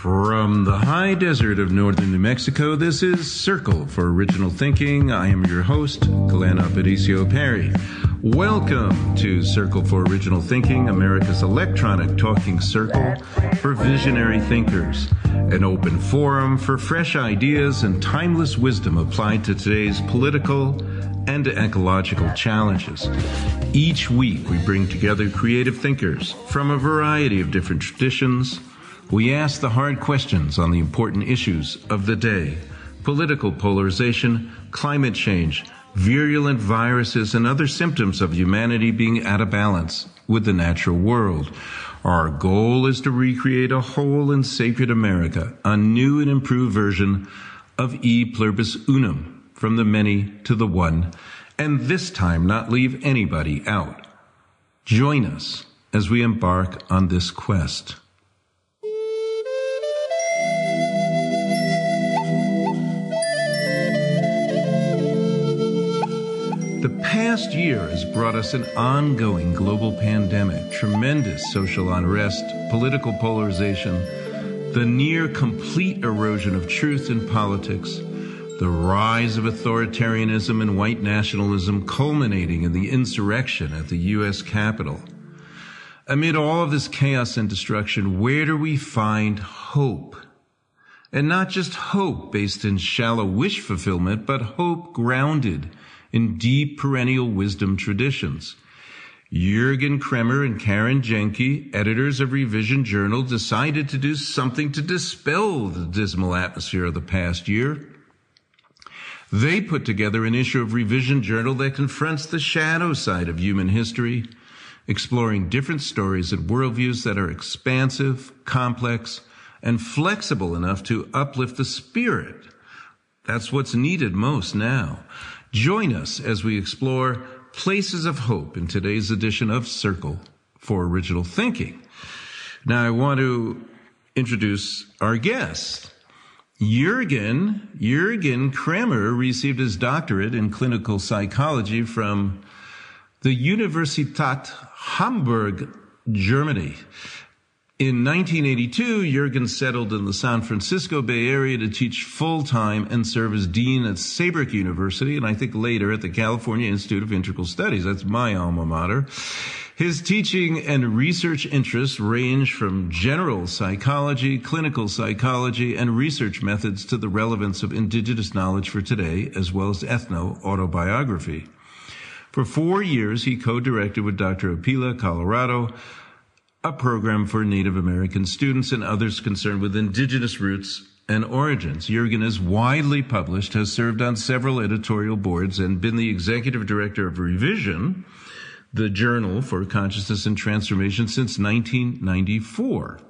From the high desert of northern New Mexico, this is Circle for Original Thinking. I am your host, Glenn Aparicio Perry. Welcome to Circle for Original Thinking, America's electronic talking circle for visionary thinkers, an open forum for fresh ideas and timeless wisdom applied to today's political and ecological challenges. Each week, we bring together creative thinkers from a variety of different traditions we ask the hard questions on the important issues of the day political polarization, climate change, virulent viruses, and other symptoms of humanity being out of balance with the natural world. Our goal is to recreate a whole and sacred America, a new and improved version of E pluribus unum, from the many to the one, and this time not leave anybody out. Join us as we embark on this quest. The past year has brought us an ongoing global pandemic, tremendous social unrest, political polarization, the near complete erosion of truth in politics, the rise of authoritarianism and white nationalism culminating in the insurrection at the U.S. Capitol. Amid all of this chaos and destruction, where do we find hope? And not just hope based in shallow wish fulfillment, but hope grounded in deep perennial wisdom traditions. Jürgen Kremer and Karen Jaenke, editors of Revision Journal, decided to do something to dispel the dismal atmosphere of the past year. They put together an issue of Revision Journal that confronts the shadow side of human history, exploring different stories and worldviews that are expansive, complex, and flexible enough to uplift the spirit. That's what's needed most now. Join us as we explore places of hope in today's edition of Circle for Original Thinking. Now, I want to introduce our guest. Jürgen, Jürgen Kremer received his doctorate in clinical psychology from the Universitat Hamburg, Germany. In 1982, Jurgen settled in the San Francisco Bay Area to teach full time and serve as dean at Saybrook University, and I think later at the California Institute of Integral Studies. That's my alma mater. His teaching and research interests range from general psychology, clinical psychology, and research methods to the relevance of indigenous knowledge for today, as well as ethno autobiography. For four years, he co-directed with Dr. Apela Colorado a program for Native American students and others concerned with indigenous roots and origins. Jurgen is widely published, has served on several editorial boards, and been the executive director of Revision, the Journal for Consciousness and Transformation, since 1994.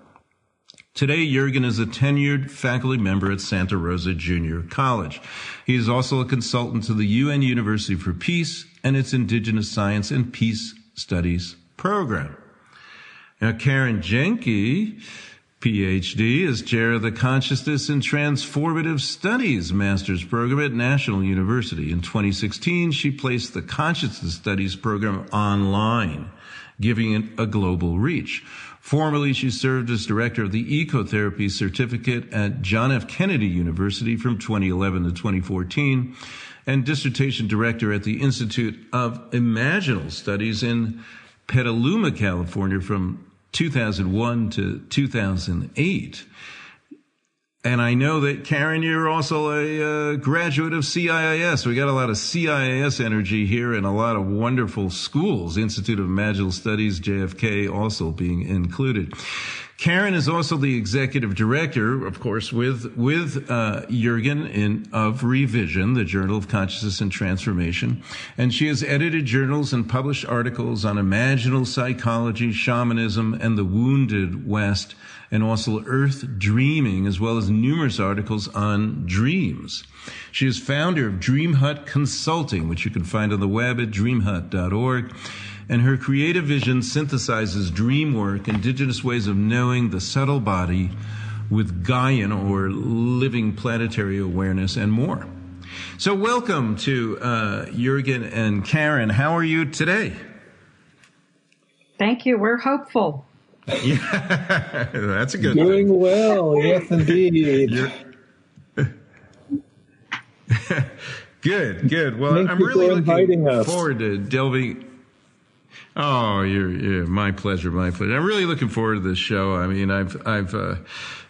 Today, Jurgen is a tenured faculty member at Santa Rosa Junior College. He is also a consultant to the UN University for Peace and its Indigenous Science and Peace Studies program. Now, Karen Jaenke, PhD, is chair of the Consciousness and Transformative Studies Master's Program at National University. In 2016, she placed the Consciousness Studies program online, giving it a global reach. Formerly, she served as director of the Ecotherapy Certificate at John F. Kennedy University from 2011 to 2014, and dissertation director at the Institute of Imaginal Studies in Petaluma, California from 2001 to 2008. And I know that Karen, you're also a uh, graduate of CIIS. We got a lot of CIIS energy here and a lot of wonderful schools. Institute of Imaginal Studies, JFK also being included. Karen is also the executive director, of course, with with uh, Jurgen in of Revision, the Journal of Consciousness and Transformation, and she has edited journals and published articles on imaginal psychology, shamanism, and the wounded West, and also Earth dreaming, as well as numerous articles on dreams. She is founder of Dream Hut Consulting, which you can find on the web at dreamhut.org and her creative vision synthesizes dream work, indigenous ways of knowing the subtle body with Gaian or living planetary awareness and more. So welcome to uh, Jurgen and Karen. How are you today? Thank you. We're hopeful. Yeah, that's a good. Doing thing. well, yes, indeed. good, good. Well, Thank I'm really looking forward to delving. Oh, you're, you're, my pleasure, my pleasure. I'm really looking forward to this show. I mean, I've, I've, uh,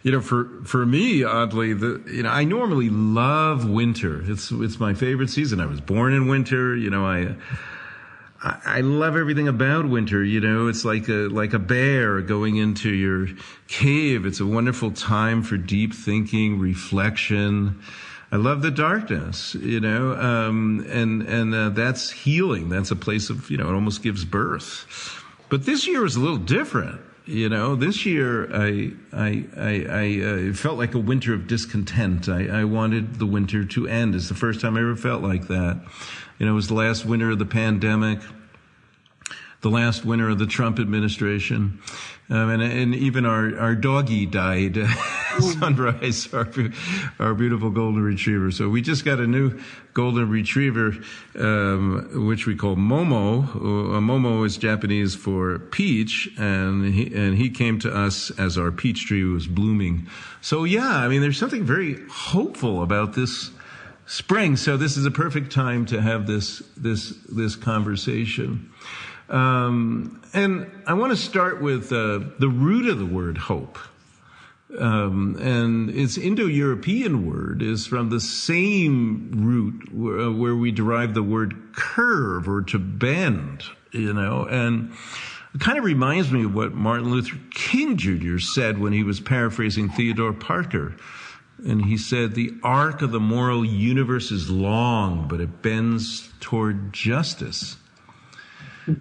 you know, for for me, oddly, the you know, I normally love winter. It's it's my favorite season. I was born in winter. You know, I. I love everything about winter. You know, it's like a like a bear going into your cave. It's a wonderful time for deep thinking, reflection. I love the darkness. You know, um, and and uh, that's healing. That's a place of you know, it almost gives birth. But this year was a little different. You know, this year I I I, I uh, felt like a winter of discontent. I, I wanted the winter to end. It's the first time I ever felt like that. You know, it was the last winter of the pandemic, the last winter of the Trump administration. Um, and, and even our, our doggy died, Sunrise, our, our beautiful golden retriever. So we just got a new golden retriever, um, which we call Momo. Uh, Momo is Japanese for peach, and he, and he came to us as our peach tree was blooming. So yeah, I mean, there's something very hopeful about this spring. So this is a perfect time to have this this this conversation. Um, and I want to start with uh, the root of the word hope. Um, and its Indo-European word is from the same root where, uh, where, we derive the word curve or to bend, you know, and it kind of reminds me of what Martin Luther King Jr. said when he was paraphrasing Theodore Parker. And he said, the arc of the moral universe is long, but it bends toward justice.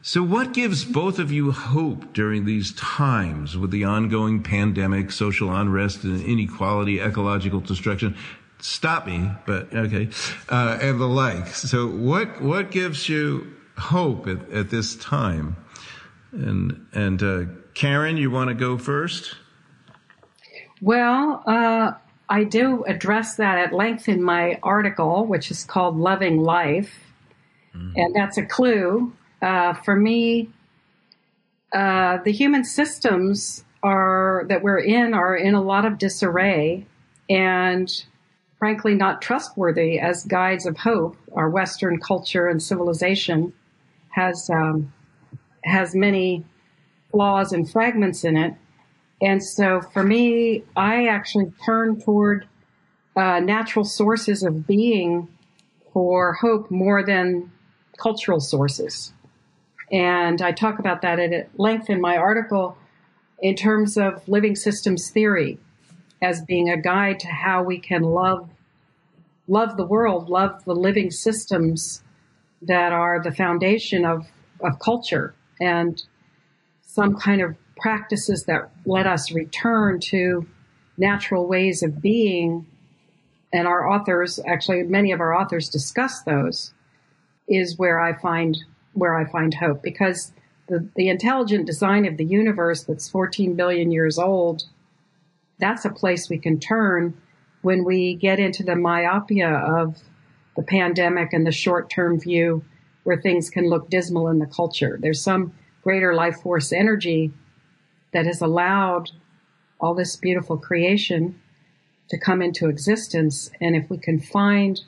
So, what gives both of you hope during these times with the ongoing pandemic, social unrest, and inequality, ecological destruction? Stop me, but okay, uh, and the like. So, what what gives you hope at, at this time? And and uh, Karen, you want to go first? Well, uh, I do address that at length in my article, which is called "Loving Life," mm. and that's a clue uh, for me, uh, the human systems are that we're in are in a lot of disarray and frankly not trustworthy as guides of hope. Our Western culture and civilization has um, has many flaws and fragments in it. And so for me, I actually turn toward uh, natural sources of being for hope more than cultural sources. And I talk about that at length in my article in terms of living systems theory as being a guide to how we can love love the world, love the living systems that are the foundation of, of culture and some kind of practices that let us return to natural ways of being. And our authors, actually, many of our authors discuss those, is where I find where I find hope because the, the intelligent design of the universe that's 14 billion years old, that's a place we can turn when we get into the myopia of the pandemic and the short term view where things can look dismal in the culture. There's some greater life force energy that has allowed all this beautiful creation to come into existence. And if we can find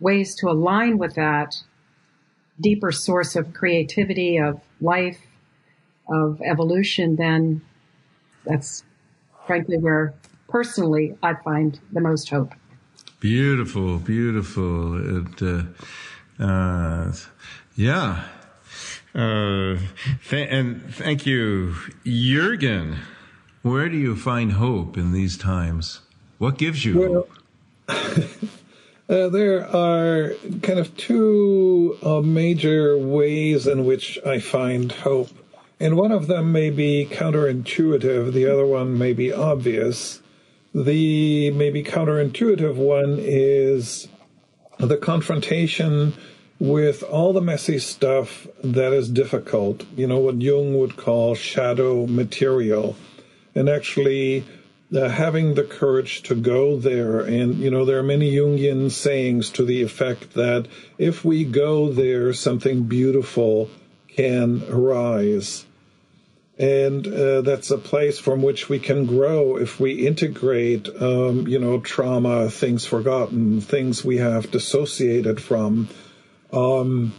ways to align with that, deeper source of creativity, of life, of evolution, then that's frankly where personally I find the most hope. Beautiful, beautiful. It, uh, uh, yeah. Uh, th- and thank you, Jurgen. Where do you find hope in these times? What gives you well, hope? Uh, there are kind of two uh, major ways in which I find hope. And one of them may be counterintuitive, the other one may be obvious. The maybe counterintuitive one is the confrontation with all the messy stuff that is difficult, you know, what Jung would call shadow material, and actually uh, having the courage to go there. And, you know, there are many Jungian sayings to the effect that if we go there, something beautiful can arise. and uh, that's a place from which we can grow if we integrate, um, you know, trauma, things forgotten, things we have dissociated from. Um,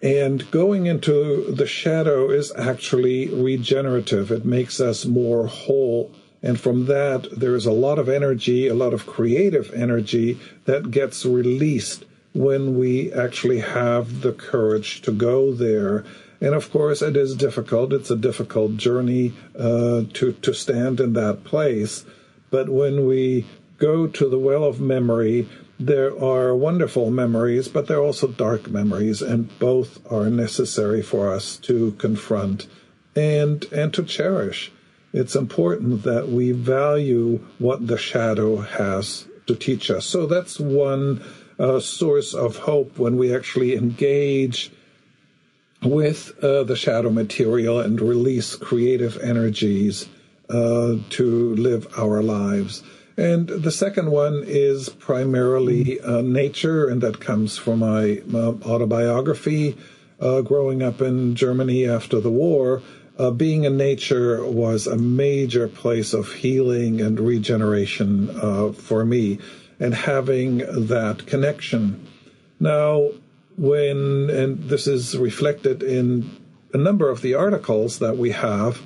and going into the shadow is actually regenerative. It makes us more whole. And from that, there is a lot of energy, a lot of creative energy that gets released when we actually have the courage to go there and of course, it is difficult. It's a difficult journey uh, to, to stand in that place. But when we go to the well of memory, there are wonderful memories, but there are also dark memories, and both are necessary for us to confront and, and to cherish. It's important that we value what the shadow has to teach us. So that's one uh, source of hope when we actually engage with uh, the shadow material and release creative energies uh, to live our lives. And the second one is primarily uh, nature, and that comes from my autobiography. Uh, growing up in Germany after the war, uh, being in nature was a major place of healing and regeneration uh, for me, and having that connection. Now, when, and this is reflected in a number of the articles that we have,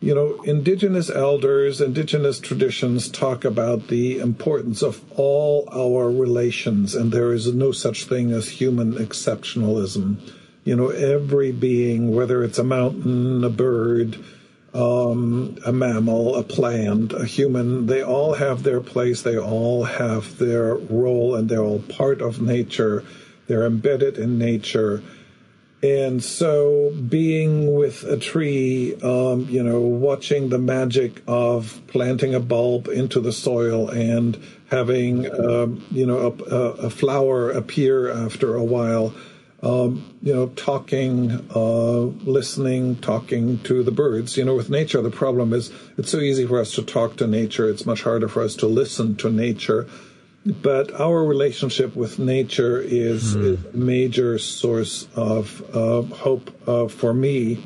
you know, indigenous elders, indigenous traditions talk about the importance of all our relations, and there is no such thing as human exceptionalism. You know, every being, whether it's a mountain, a bird, um, a mammal, a plant, a human, they all have their place, they all have their role, and they're all part of nature they're embedded in nature. And so, being with a tree, um, you know, watching the magic of planting a bulb into the soil and having, um, you know, a, a, flower appear after a while, um, you know, talking, uh, listening, talking to the birds. You know, with nature, the problem is it's so easy for us to talk to nature. It's much harder for us to listen to nature but our relationship with nature is, mm. a major source of uh, hope uh, for me,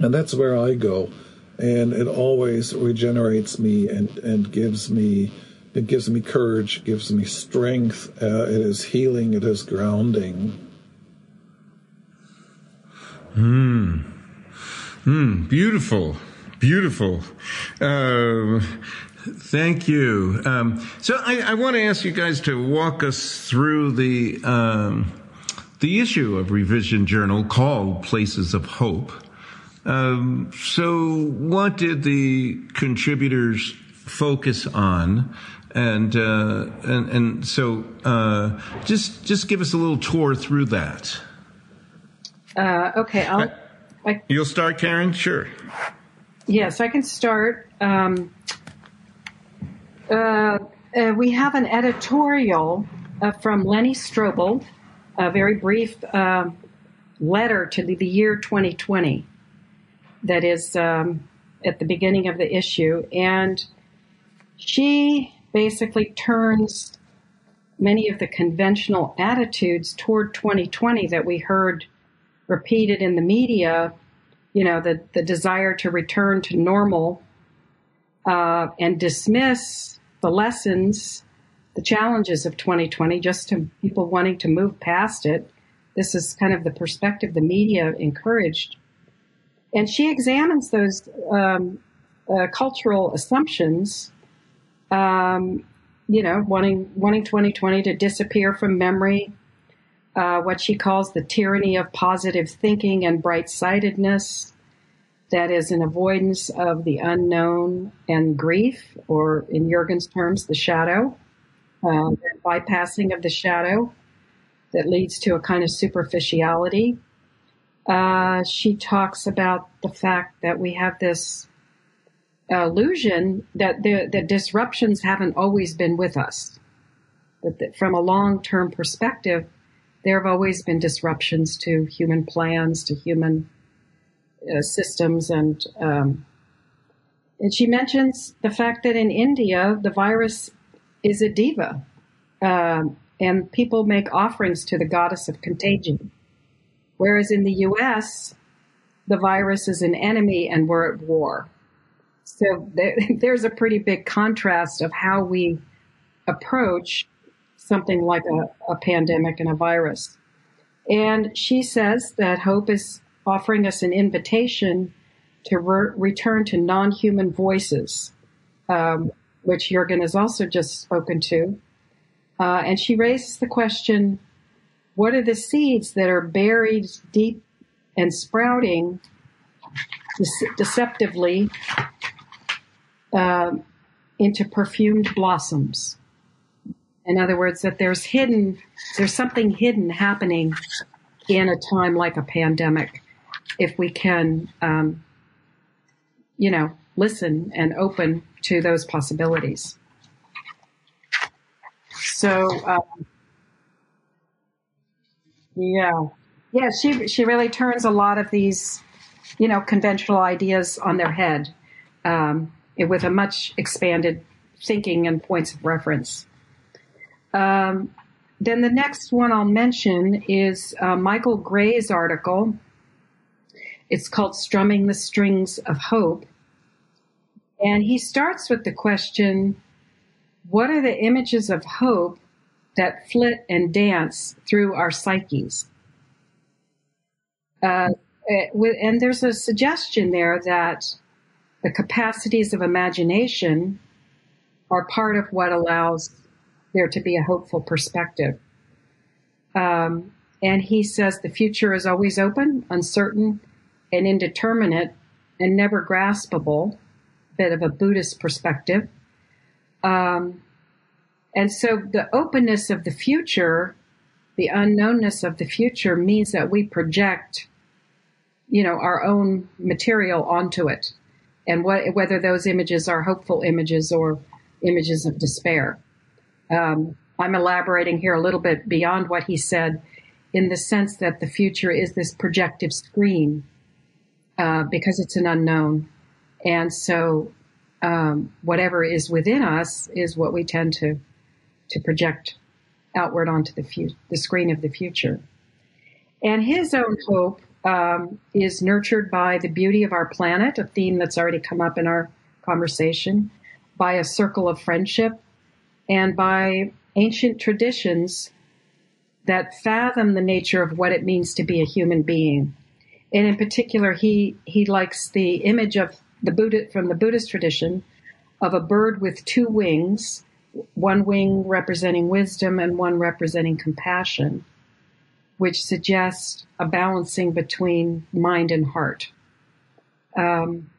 and that's where I go, and it always regenerates me and and gives me it gives me courage, gives me strength. Uh, it is healing. It is grounding. Hmm. Hmm. Beautiful. Beautiful. Uh, Thank you. Um, so I, I, want to ask you guys to walk us through the um, the issue of Revision Journal called Places of Hope. Um, so, what did the contributors focus on? And uh, and and so, uh, just just give us a little tour through that. Uh, okay, I'll. I, You'll start, Karen. Sure. Yes, I can start. Um, uh, uh, we have an editorial uh, from Leny Strobel, a very brief uh, letter to the, the, year 2020 that is um, at the beginning of the issue. And she basically turns many of the conventional attitudes toward 2020 that we heard repeated in the media, you know, the, the desire to return to normal uh, and dismiss the lessons, the challenges of 2020, just to people wanting to move past it. This is kind of the perspective the media encouraged. And she examines those um, uh, cultural assumptions, um, you know, wanting, wanting 2020 to disappear from memory, uh, what she calls the tyranny of positive thinking and bright sightedness, that is an avoidance of the unknown and grief, or in Jurgen's terms, the shadow, um, bypassing of the shadow that leads to a kind of superficiality. Uh, she talks about the fact that we have this illusion that the, the disruptions haven't always been with us. But that from a long term perspective, there have always been disruptions to human plans, to human uh, systems and um, and she mentions the fact that in India the virus is a diva, um, and people make offerings to the goddess of contagion, whereas in the U.S. the virus is an enemy and we're at war. So there, there's a pretty big contrast of how we approach something like a, a pandemic and a virus. And she says that hope is offering us an invitation to re- return to non human voices, um, which Jurgen has also just spoken to. Uh, and she raises the question what are the seeds that are buried deep and sprouting de- deceptively uh, into perfumed blossoms? In other words, that there's hidden, there's something hidden happening in a time like a pandemic if we can, um, you know, listen and open to those possibilities. So, um, yeah, yeah, she she really turns a lot of these, you know, conventional ideas on their head, um, with a much expanded thinking and points of reference. Um, then the next one I'll mention is uh, Michael Gray's article. It's called Strumming the Strings of Hope. And he starts with the question What are the images of hope that flit and dance through our psyches? Uh, and there's a suggestion there that the capacities of imagination are part of what allows there to be a hopeful perspective. Um, and he says the future is always open, uncertain, and indeterminate, and never graspable. Bit of a Buddhist perspective. Um, and so the openness of the future, the unknownness of the future means that we project, you know, our own material onto it. And what, whether those images are hopeful images or images of despair. Um, I'm elaborating here a little bit beyond what he said in the sense that the future is this projective screen uh, because it's an unknown. And so um, whatever is within us is what we tend to, to project outward onto the, fu- the screen of the future. And his own hope um, is nurtured by the beauty of our planet, a theme that's already come up in our conversation, by a circle of friendship, and by ancient traditions that fathom the nature of what it means to be a human being. And in particular, he, he likes the image of the Buddha from the Buddhist tradition of a bird with two wings, one wing representing wisdom and one representing compassion, which suggests a balancing between mind and heart. Um,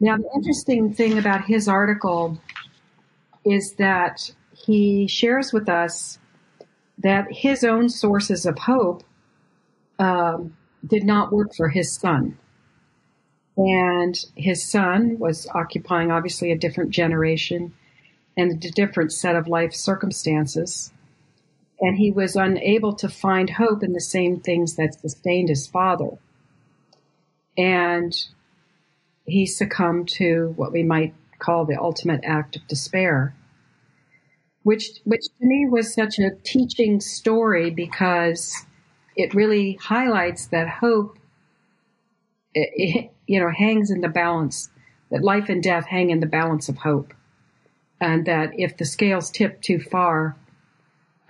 now, the interesting thing about his article is that he shares with us that his own sources of hope um, did not work for his son. And his son was occupying obviously a different generation and a different set of life circumstances. And he was unable to find hope in the same things that sustained his father. And he succumbed to what we might call the ultimate act of despair which which to me was such a teaching story because it really highlights that hope it, it, you know hangs in the balance that life and death hang in the balance of hope. And that if the scales tip too far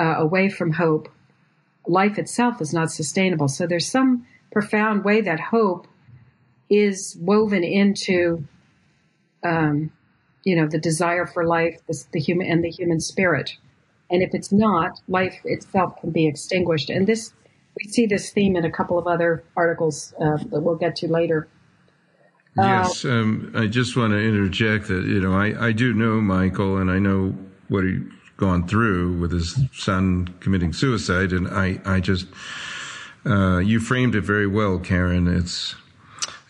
uh, away from hope life itself is not sustainable. So there's some profound way that hope is woven into um, you know, the desire for life, the, the human and the human spirit. And if it's not, life itself can be extinguished. And this, we see this theme in a couple of other articles uh, that we'll get to later. Uh, yes, um, I just want to interject that you know I, I do know Michael and I know what he's gone through with his son committing suicide, and I I just uh, you framed it very well, Karen. It's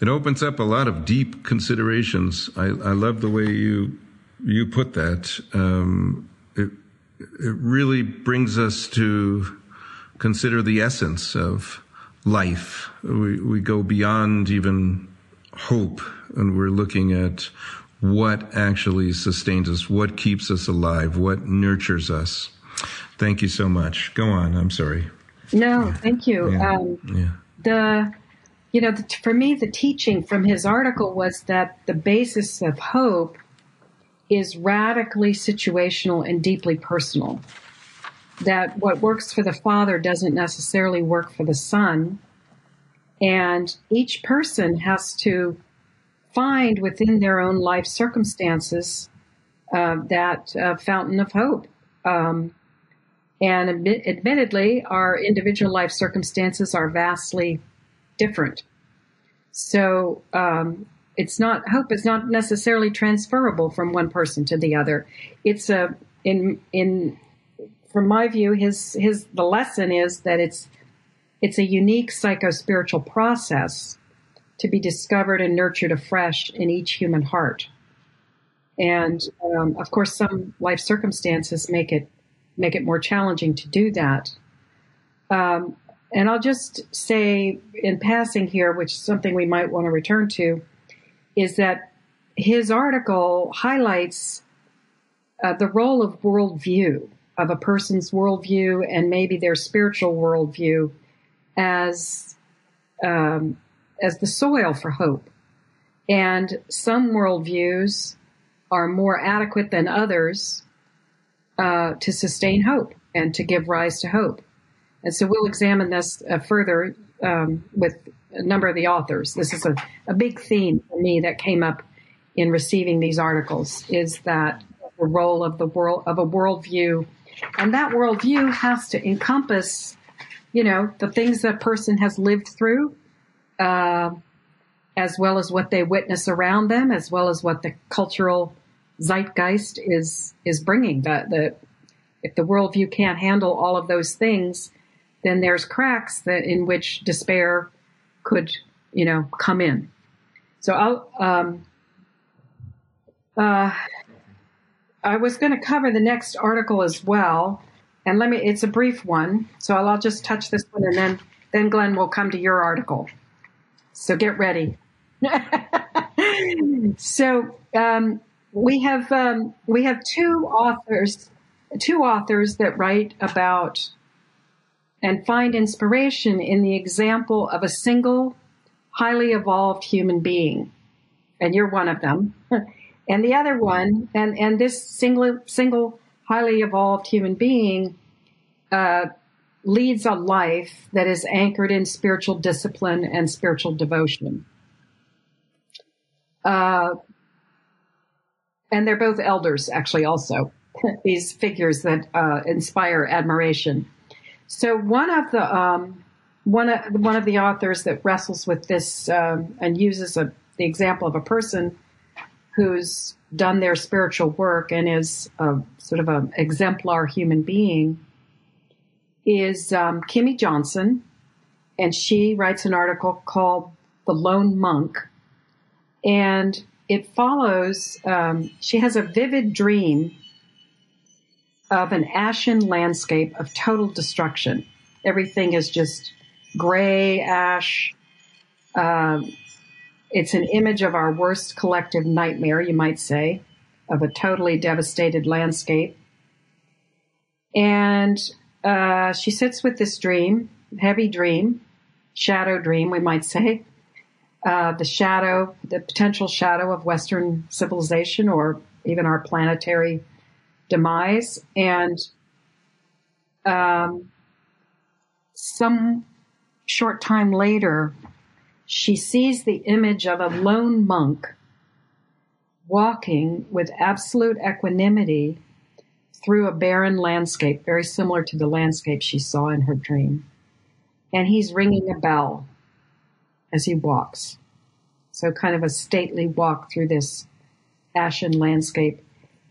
it opens up a lot of deep considerations. I, I love the way you you put that. Um, it it really brings us to consider the essence of life. We we go beyond even hope, and we're looking at what actually sustains us, what keeps us alive, what nurtures us. Thank you so much. Go on. I'm sorry. No, thank you. Yeah. Um, yeah. The you know, for me, the teaching from his article was that the basis of hope is radically situational and deeply personal. That what works for the father doesn't necessarily work for the son. And each person has to find within their own life circumstances uh, that uh, fountain of hope. Um, and admit, admittedly, our individual life circumstances are vastly different. So um, it's not hope is not necessarily transferable from one person to the other. It's a in in from my view, his his the lesson is that it's it's a unique psycho spiritual process to be discovered and nurtured afresh in each human heart. And um, of course, some life circumstances make it make it more challenging to do that. Um, and I'll just say in passing here, which is something we might want to return to, is that his article highlights uh, the role of worldview, of a person's worldview and maybe their spiritual worldview as um, as the soil for hope. And some worldviews are more adequate than others uh, to sustain hope and to give rise to hope. And so we'll examine this uh, further um, with a number of the authors. This is a, a big theme for me that came up in receiving these articles is that the role of the world of a worldview, and that worldview has to encompass, you know, the things that person has lived through, uh, as well as what they witness around them, as well as what the cultural zeitgeist is is bringing. The the if the worldview can't handle all of those things, then there's cracks that in which despair could, you know, come in. So I'll, um, uh, I was going to cover the next article as well, and let me. It's a brief one, so I'll, I'll just touch this one, and then then Glenn will come to your article. So get ready. so um, we have um, we have two authors, two authors that write about and find inspiration in the example of a single, highly evolved human being. And you're one of them. and the other one, and, and this single, single, highly evolved human being, uh, leads a life that is anchored in spiritual discipline and spiritual devotion. Uh, and they're both elders, actually, also, these figures that uh, inspire admiration. So one of the um, one of one of the authors that wrestles with this um, and uses a, the example of a person who's done their spiritual work and is a, sort of an exemplar human being is um, Kimmy Johnson, and she writes an article called "The Lone Monk," and it follows. Um, she has a vivid dream of an ashen landscape of total destruction. Everything is just gray ash. Um, it's an image of our worst collective nightmare, you might say, of a totally devastated landscape. And uh, she sits with this dream, heavy dream, shadow dream, we might say, uh, the shadow, the potential shadow of Western civilization or even our planetary demise. And um, some short time later, she sees the image of a lone monk walking with absolute equanimity through a barren landscape, very similar to the landscape she saw in her dream. And he's ringing a bell as he walks. So, kind of a stately walk through this ashen landscape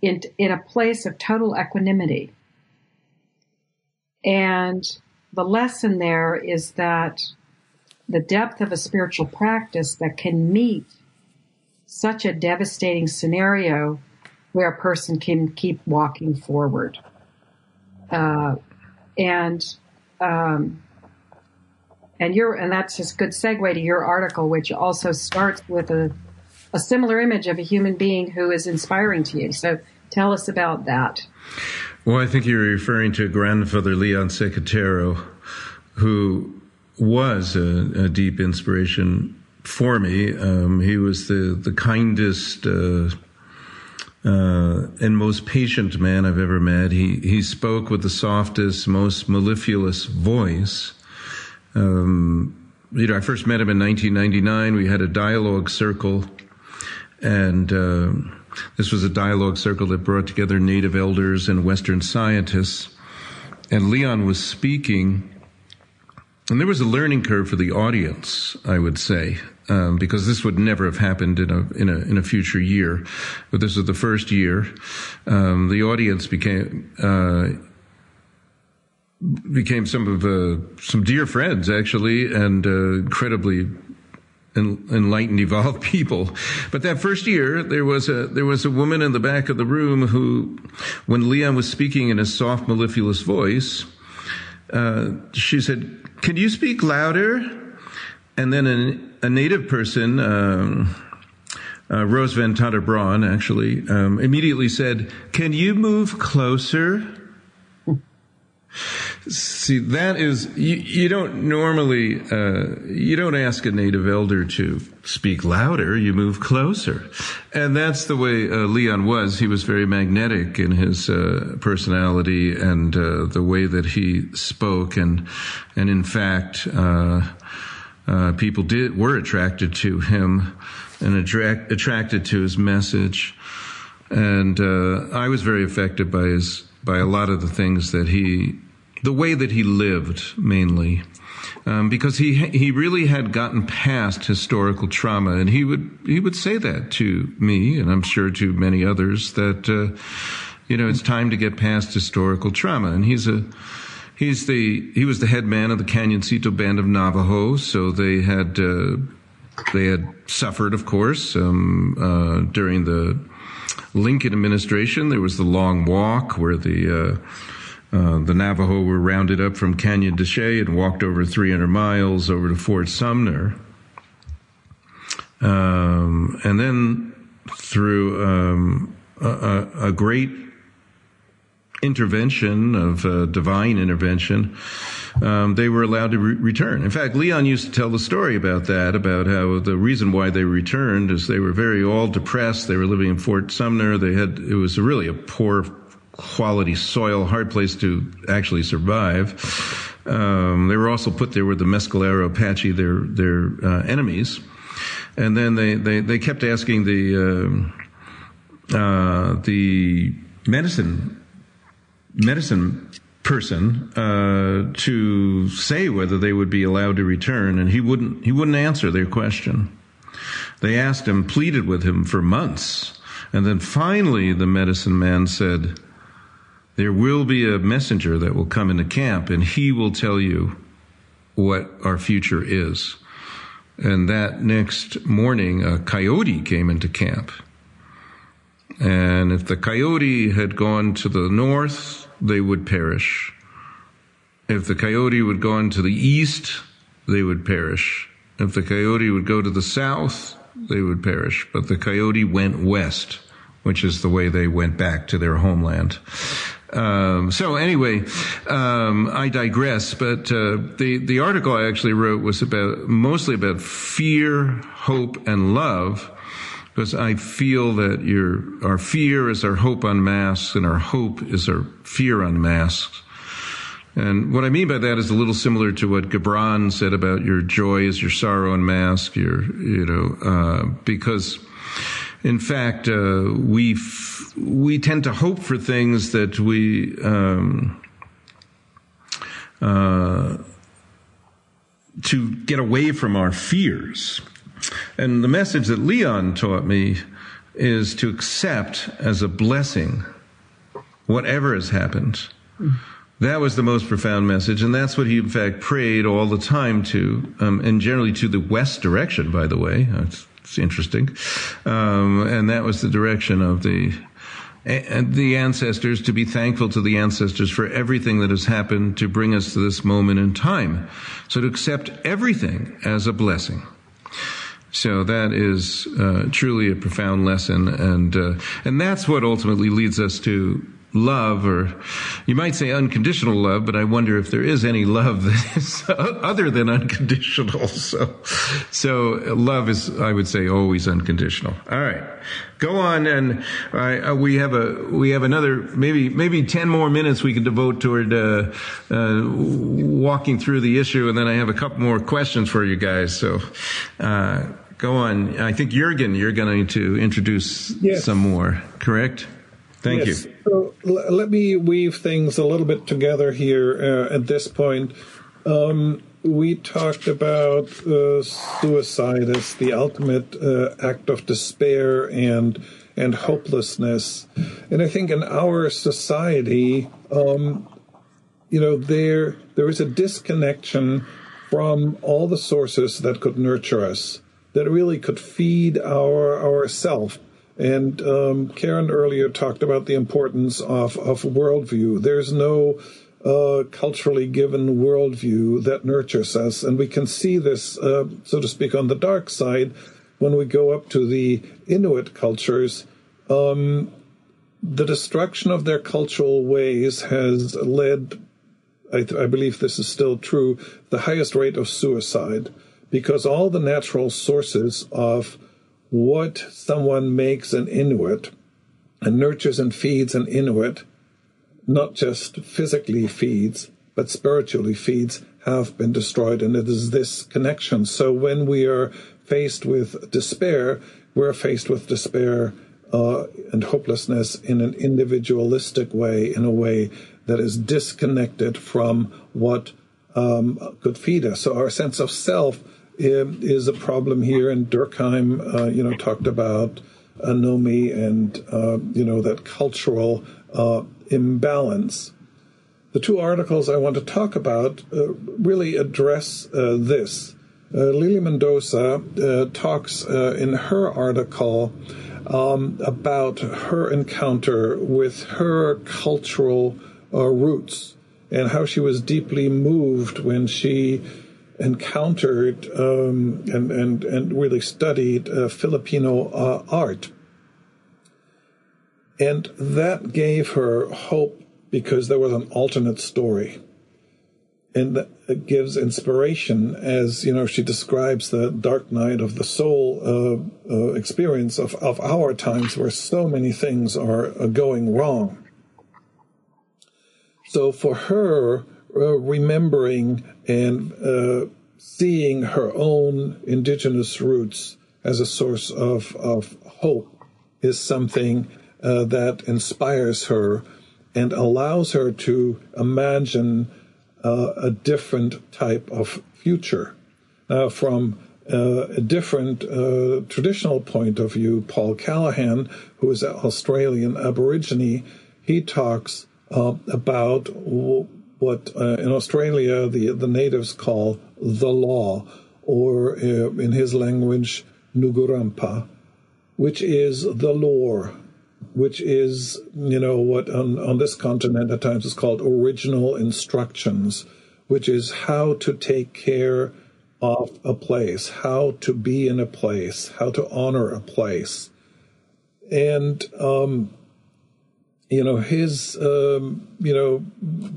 in, in a place of total equanimity. And the lesson there is that the depth of a spiritual practice that can meet such a devastating scenario where a person can keep walking forward. Uh, and um, and your and that's a good segue to your article, which also starts with a a similar image of a human being who is inspiring to you. So tell us about that. Well, I think you're referring to grandfather Leon Secatero, who was a, a, deep inspiration for me. Um, he was the the kindest. Uh, uh, and most patient man I've ever met. He he spoke with the softest, most mellifluous voice. Um, you know, I first met him in 1999. We had a dialogue circle, and uh, this was a dialogue circle that brought together native elders and Western scientists. And Leon was speaking, and there was a learning curve for the audience, I would say um, because this would never have happened in a in a in a future year. But this was the first year. Um, the audience became. Uh, became some of uh, some dear friends actually, and uh, incredibly enlightened, evolved people. But that first year, there was a there was a woman in the back of the room who, when Leon was speaking in a soft, mellifluous voice, uh, she said, "Can you speak louder?" And then an a native person, um, uh, Rose von Thater-Braan, actually, um, immediately said, Can you move closer? See, that is, you, you don't normally, uh, you don't ask a native elder to speak louder, you move closer. And that's the way uh, Leon was. He was very magnetic in his uh, personality and uh, the way that he spoke. And, and in fact, uh, uh, people did were attracted to him and attract, attracted to his message. And I was very affected by his by a lot of the things that he, the way that he lived mainly. Um, because he he really had gotten past historical trauma, and he would he would say that to me, and I'm sure to many others that uh, you know it's time to get past historical trauma. And he's a He's the he was the head man of the Cañoncito band of Navajo, so they had uh, they had suffered, of course, um, uh, during the Lincoln administration. There was the long walk where the uh, the Navajo were rounded up from Canyon de Chelly and walked over 300 miles over to Fort Sumner, um, and then through um, a, a, great intervention of uh, divine intervention, um, they were allowed to re- return. In fact, Leon used to tell the story about that, about how the reason why they returned is they were very all depressed. They were living in Fort Sumner. They had it was really a poor quality soil, hard place to actually survive. Um, they were also put there with the Mescalero Apache, their their uh, enemies, and then they, they, they kept asking the uh, uh the medicine medicine person uh, to say whether they would be allowed to return, and he wouldn't. He wouldn't answer their question. They asked him, pleaded with him for months, and then finally the medicine man said, "There will be a messenger that will come into camp, and he will tell you what our future is." And that next morning, a coyote came into camp. And if the coyote had gone to the north, they would perish. If the coyote would go into the east, they would perish. If the coyote would go to the south, they would perish. But the coyote went west, which is the way they went back to their homeland. Um, so anyway, um, I digress. But uh, the the article I actually wrote was about mostly about fear, hope, and love because I feel that your our fear is our hope unmasked, and our hope is our fear unmasked. And what I mean by that is a little similar to what Gibran said about your joy is your sorrow unmasked. Your, you know, uh, because in fact uh, we f- we tend to hope for things that we. Um, uh, to get away from our fears. And the message that Leon taught me is to accept as a blessing whatever has happened. That was the most profound message, and that's what he, in fact, prayed all the time to, um, and generally to the west direction, by the way. It's, it's interesting. Um, and that was the direction of the and the ancestors to be thankful to the ancestors for everything that has happened to bring us to this moment in time. So to accept everything as a blessing. So that is uh, truly a profound lesson, and uh, and that's what ultimately leads us to love, or you might say unconditional love, but I wonder if there is any love that is other than unconditional. So, so love is, I would say, always unconditional. All right, go on, and uh, we have a we have another maybe maybe ten more minutes we can devote toward uh, uh, walking through the issue, and then I have a couple more questions for you guys. So. Uh, go on. I think Jurgen, you're going to introduce yes. some more, correct? Thank yes. you. So l- let me weave things a little bit together here uh, at this point. Um, we talked about uh, suicide as the ultimate uh, act of despair and and hopelessness, and I think in our society, um, you know, there there is a disconnection from all the sources that could nurture us, that really could feed our our self and um, Karen earlier talked about the importance of, of worldview. There's no uh, culturally given worldview that nurtures us. And we can see this, uh, so to speak, on the dark side when we go up to the Inuit cultures. Um, the destruction of their cultural ways has led, I, th- I believe this is still true, the highest rate of suicide because all the natural sources of what someone makes an Inuit and nurtures and feeds an Inuit, not just physically feeds, but spiritually feeds, have been destroyed. And it is this connection. So when we are faced with despair, we're faced with despair uh, and hopelessness in an individualistic way, in a way that is disconnected from what um, could feed us. So our sense of self is a problem here. And Durkheim, uh, you know, talked about anomie and, uh, you know, that cultural uh, imbalance. The two articles I want to talk about uh, really address uh, this. Uh, Lily Mendoza talks in her article um, about her encounter with her cultural roots and how she was deeply moved when she encountered um, and, and, and really studied uh, Filipino uh, art. And that gave her hope because there was an alternate story. And that gives inspiration as, you know, she describes the dark night of the soul uh, uh experience of, of our times where so many things are uh, going wrong. So for her, uh, remembering and uh, seeing her own indigenous roots as a source of, of hope is something uh, that inspires her and allows her to imagine uh, a different type of future. Now, from uh, a different uh, traditional point of view, Paul Callaghan, who is an Australian Aborigine, he talks uh, about what uh, in Australia the, the natives call the law, or uh, in his language, Nugurampa, which is the lore, which is, you know, what on, on this continent at times is called original instructions, which is how to take care of a place, how to be in a place, how to honor a place. And um, you know, his, um, you know,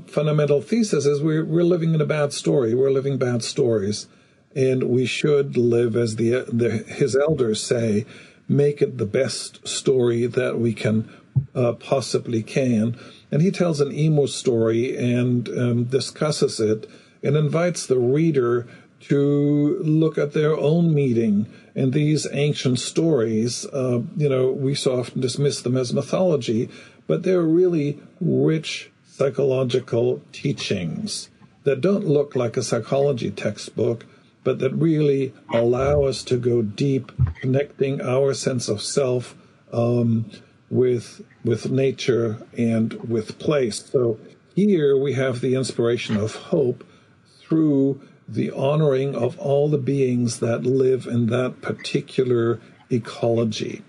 fundamental thesis is we're, we're living in a bad story. We're living bad stories. And we should live, as the, the his elders say, make it the best story that we can uh, possibly can. And he tells an emu story and um, discusses it and invites the reader to look at their own meaning and these ancient stories. Uh, you know, we so often dismiss them as mythology, but they're really rich psychological teachings that don't look like a psychology textbook, but that really allow us to go deep, connecting our sense of self um, with with nature and with place. So here we have the inspiration of hope through the honoring of all the beings that live in that particular ecology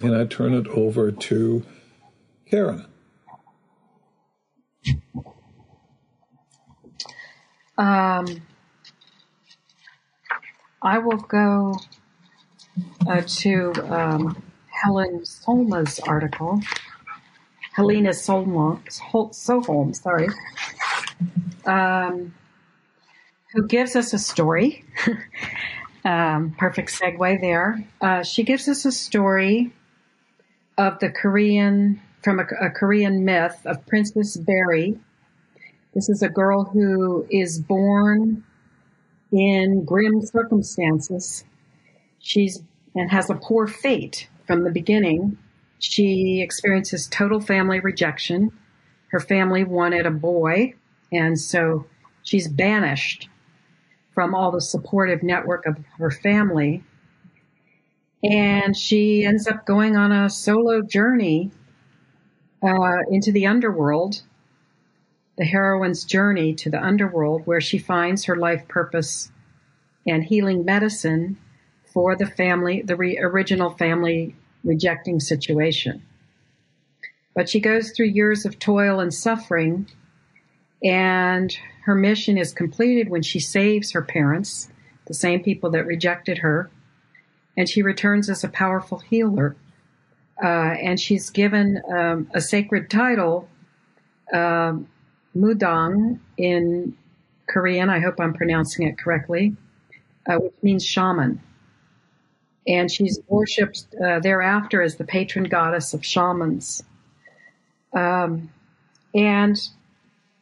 and I turn it over to Karen. Um, I will go uh, to um, Helen Solma's article. Helena Solholm, Solholm sorry, um, who gives us a story. um, perfect segue there. Uh, she gives us a story of the Korean, from a, a Korean myth of Princess Bari. This is a girl who is born in grim circumstances. She's and has a poor fate from the beginning. She experiences total family rejection. Her family wanted a boy, and so she's banished from all the supportive network of her family. And she ends up going on a solo journey uh, into the underworld, the heroine's journey to the underworld, where she finds her life purpose and healing medicine for the family, the re- original family rejecting situation. But she goes through years of toil and suffering, and her mission is completed when she saves her parents, the same people that rejected her, and she returns as a powerful healer. Uh, and she's given um, a sacred title, um, Mudang in Korean. I hope I'm pronouncing it correctly, uh, which means shaman. And she's worshipped uh, thereafter as the patron goddess of shamans. Um, and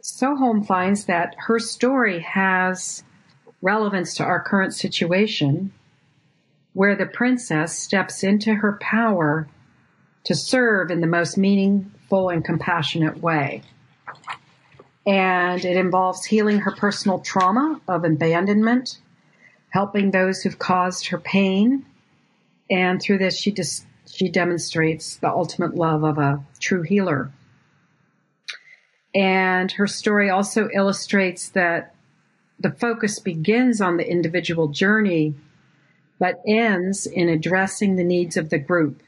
Solholm finds that her story has relevance to our current situation, where the princess steps into her power to serve in the most meaningful and compassionate way. And it involves healing her personal trauma of abandonment, helping those who've caused her pain, and through this, she just she demonstrates the ultimate love of a true healer. And her story also illustrates that the focus begins on the individual journey, but ends in addressing the needs of the group.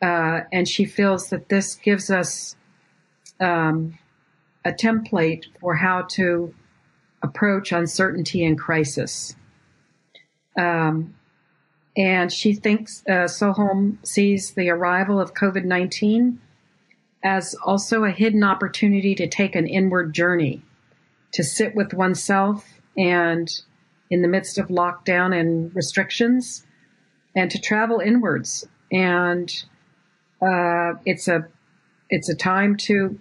Uh, and she feels that this gives us um, a template for how to approach uncertainty and crisis. Um, and she thinks uh, Solholm sees the arrival of COVID 19 as also a hidden opportunity to take an inward journey, to sit with oneself and in the midst of lockdown and restrictions, and to travel inwards. And uh, it's a it's a time to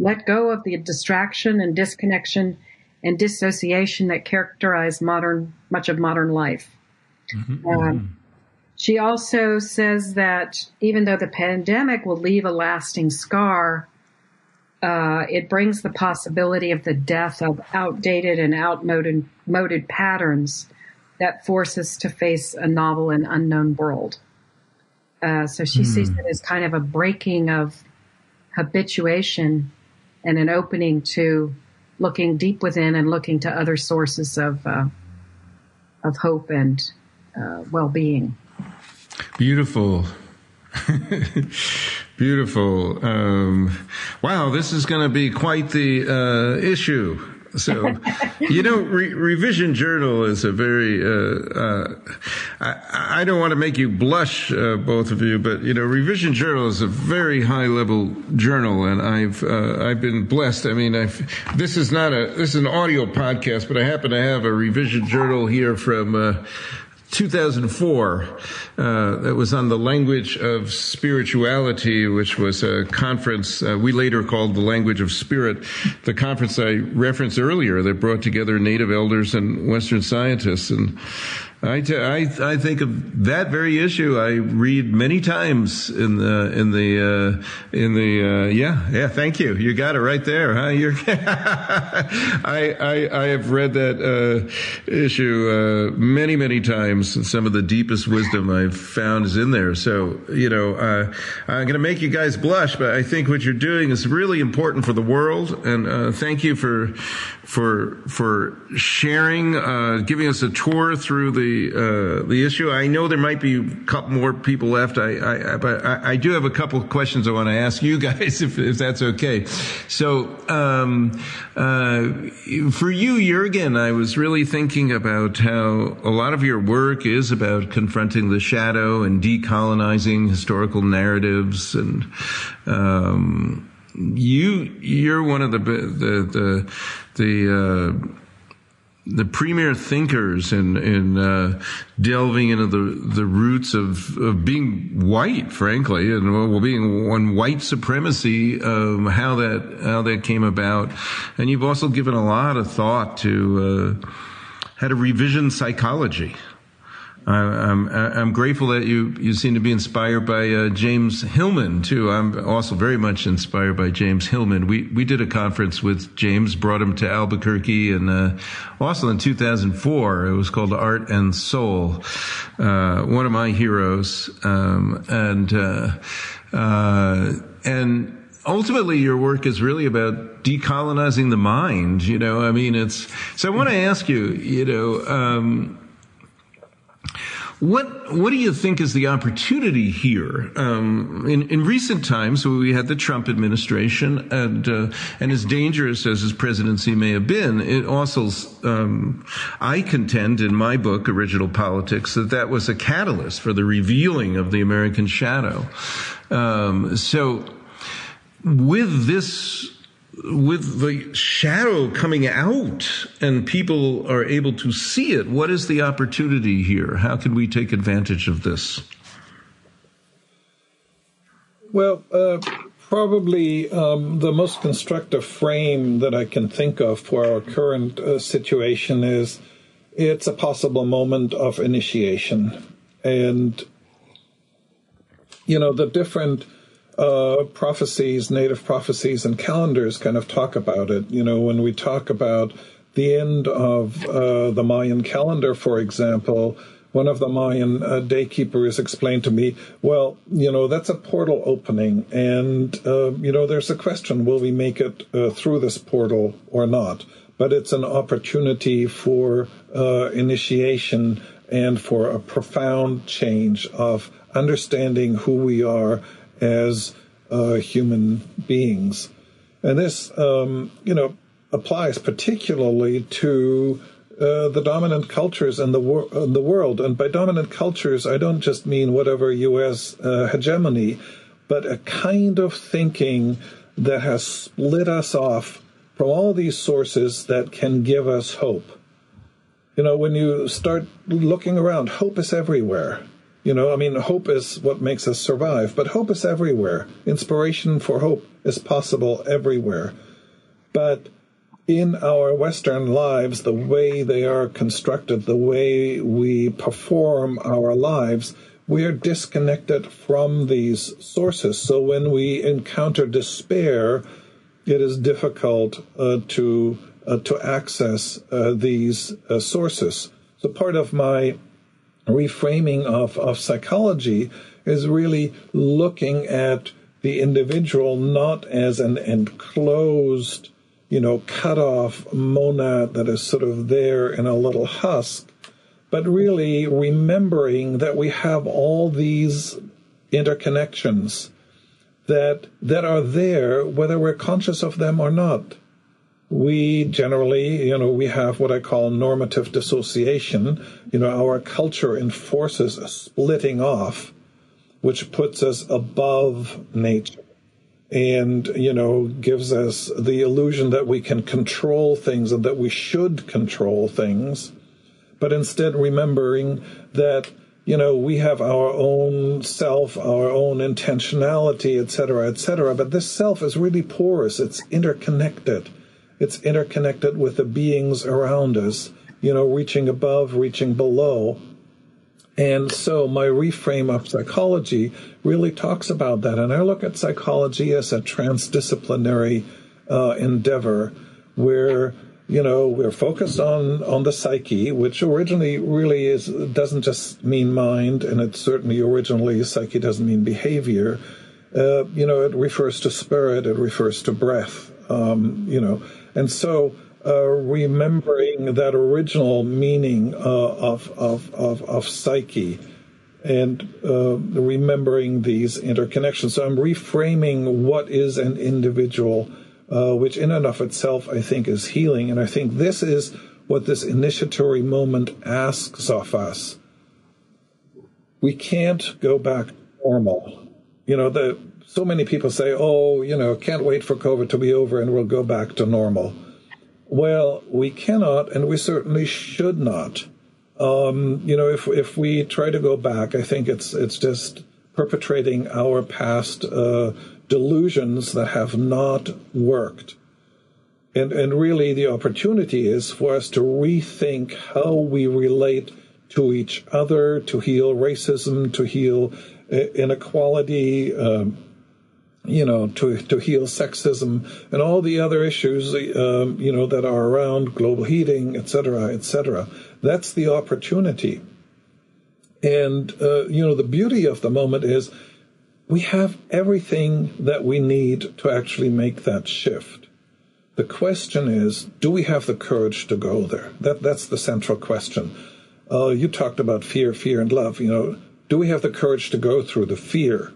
let go of the distraction and disconnection and dissociation that characterize modern much of modern life. Mm-hmm. Um, she also says that even though the pandemic will leave a lasting scar, uh, it brings the possibility of the death of outdated and outmoded moded patterns that force us to face a novel and unknown world. Uh, so she sees hmm. it as kind of a breaking of habituation and an opening to looking deep within and looking to other sources of uh, of hope and uh, well being. Beautiful. Beautiful. Um, wow, this is going to be quite the uh, issue. So, you know, re- revision journal is a very. Uh, uh, I, I, don't want to make you blush, uh, both of you, but you know, revision journal is a very high level journal, and I've uh, I've been blessed. I mean, I've, this is not a this is an audio podcast, but I happen to have a revision journal here from uh, 2004 uh, that was on the language of spirituality, which was a conference uh, we later called the language of spirit. The conference I referenced earlier that brought together native elders and Western scientists. And I, I, I think of that very issue. I read many times in the in the uh, in the uh, yeah yeah. Thank you. You got it right there, huh? You're I, I I have read that uh, issue uh, many many times. And some of the deepest wisdom I've found is in there. So you know uh, I'm going to make you guys blush, but I think what you're doing is really important for the world. And uh, thank you for for for sharing, giving us a tour through the uh, the issue. I know there might be a couple more people left. I, I, I but I, I, do have a couple questions I want to ask you guys, if, if that's okay. So, um, uh, for you, Jurgen, I was really thinking about how a lot of your work is about confronting the shadow and decolonizing historical narratives and. Um, you you're one of the the the the uh, the premier thinkers in in uh, delving into the the roots of, of being white, frankly, and well, being one white supremacy, um, how that how that came about, and you've also given a lot of thought to uh, how to revision psychology. I'm, I'm grateful that you, you seem to be inspired by uh, James Hillman too. I'm also very much inspired by James Hillman. We we did a conference with James, brought him to Albuquerque, and uh, also in 2004 it was called Art and Soul. Uh, one of my heroes, um, and uh, uh, and ultimately your work is really about decolonizing the mind. You know, I mean, it's so. I want to ask you, you know. Um, what what do you think is the opportunity here? Um, in in recent times, we had the Trump administration, and uh, and as dangerous as his presidency may have been, it also um, I contend in my book, Original Politics, that that was a catalyst for the revealing of the American shadow. Um, so, with this with the shadow coming out and people are able to see it, what is the opportunity here? How can we take advantage of this? Well, uh, probably um, the most constructive frame that I can think of for our current uh, situation is it's a possible moment of initiation. And, you know, the different uh, prophecies, native prophecies, and calendars kind of talk about it. You know, when we talk about the end of uh, the Mayan calendar, for example, one of the Mayan uh, daykeepers explained to me, well, you know, that's a portal opening. And, uh, you know, there's a question will we make it uh, through this portal or not? But it's an opportunity for uh, initiation and for a profound change of understanding who we are as uh, human beings. And this, um, you know, applies particularly to uh, the dominant cultures in the, wor- in the world. And by dominant cultures, I don't just mean whatever U.S. Uh, hegemony, but a kind of thinking that has split us off from all these sources that can give us hope. You know, when you start looking around, hope is everywhere. You know, I mean, hope is what makes us survive, but hope is everywhere. Inspiration for hope is possible everywhere. But in our Western lives, the way they are constructed, the way we perform our lives, we are disconnected from these sources. So when we encounter despair, it is difficult uh, to uh, to access uh, these uh, sources. So part of my reframing of, of psychology is really looking at the individual not as an enclosed, you know, cut off monad that is sort of there in a little husk, but really remembering that we have all these interconnections that that are there whether we're conscious of them or not we generally, you know, we have what I call normative dissociation. You know, our culture enforces a splitting off, which puts us above nature and, you know, gives us the illusion that we can control things and that we should control things. But instead, remembering that, you know, we have our own self, our own intentionality, etc., etc. But this self is really porous, it's interconnected it's interconnected with the beings around us, you know, reaching above, reaching below. And so my reframe of psychology really talks about that. And I look at psychology as a transdisciplinary uh, endeavor where you know we're focused on on the psyche which originally really is doesn't just mean mind and it certainly originally psyche doesn't mean behavior uh, you know it refers to spirit it refers to breath um, you know and so uh, remembering that original meaning uh, of, of, of, of psyche and uh, remembering these interconnections. So I'm reframing what is an individual, uh, which in and of itself I think is healing. And I think this is what this initiatory moment asks of us. We can't go back normal. You know, the, so many people say, oh, you know, can't wait for COVID to be over and we'll go back to normal. Well, we cannot, and we certainly should not. Um, you know, if if we try to go back, I think it's it's just perpetrating our past uh, delusions that have not worked. And and really, the opportunity is for us to rethink how we relate to each other, to heal racism, to heal uh, inequality. Um, you know, to to heal sexism and all the other issues, um, you know, that are around global heating, et cetera, et cetera. That's the opportunity. And uh, you know, the beauty of the moment is we have everything that we need to actually make that shift. The question is, do we have the courage to go there? That that's the central question. Uh, you talked about fear, fear, and love. You know, do we have the courage to go through the fear?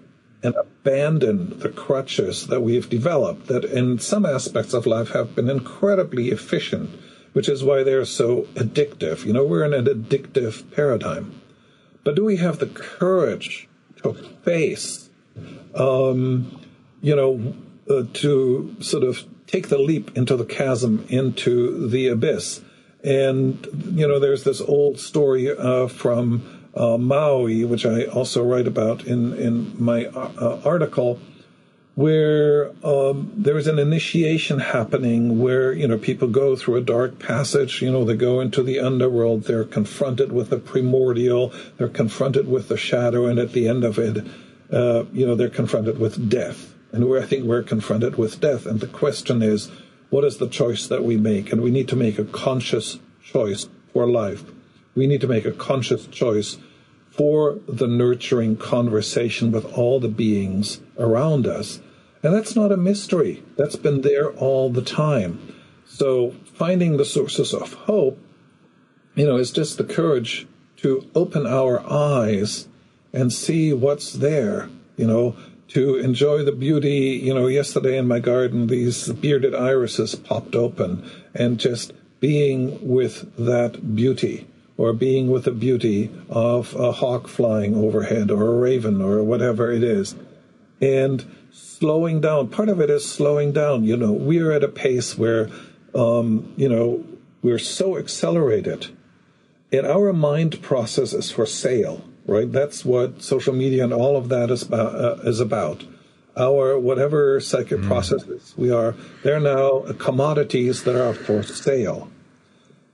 And abandon the crutches that we've developed that in some aspects of life have been incredibly efficient, which is why they're so addictive. You know, we're in an addictive paradigm. But do we have the courage to face, um, you know, uh, to sort of take the leap into the chasm, into the abyss? And, you know, there's this old story uh, from uh, Maui, which I also write about in in my uh, article, where um, there is an initiation happening, where you know people go through a dark passage. You know, they go into the underworld. They're confronted with the primordial. They're confronted with the shadow, and at the end of it, uh, you know, they're confronted with death. And I think we're confronted with death. And the question is, what is the choice that we make? And we need to make a conscious choice for life. We need to make a conscious choice for the nurturing conversation with all the beings around us. And that's not a mystery. That's been there all the time. So finding the sources of hope, you know, is just the courage to open our eyes and see what's there, you know, to enjoy the beauty. You know, yesterday in my garden, these bearded irises popped open and just being with that beauty or being with the beauty of a hawk flying overhead or a raven or whatever it is. And slowing down. Part of it is slowing down. You know, we are at a pace where, um, you know, we're so accelerated. And our mind processes for sale, right? That's what social media and all of that is about. Uh, is about. Our whatever psychic mm. processes we are, they're now commodities that are for sale.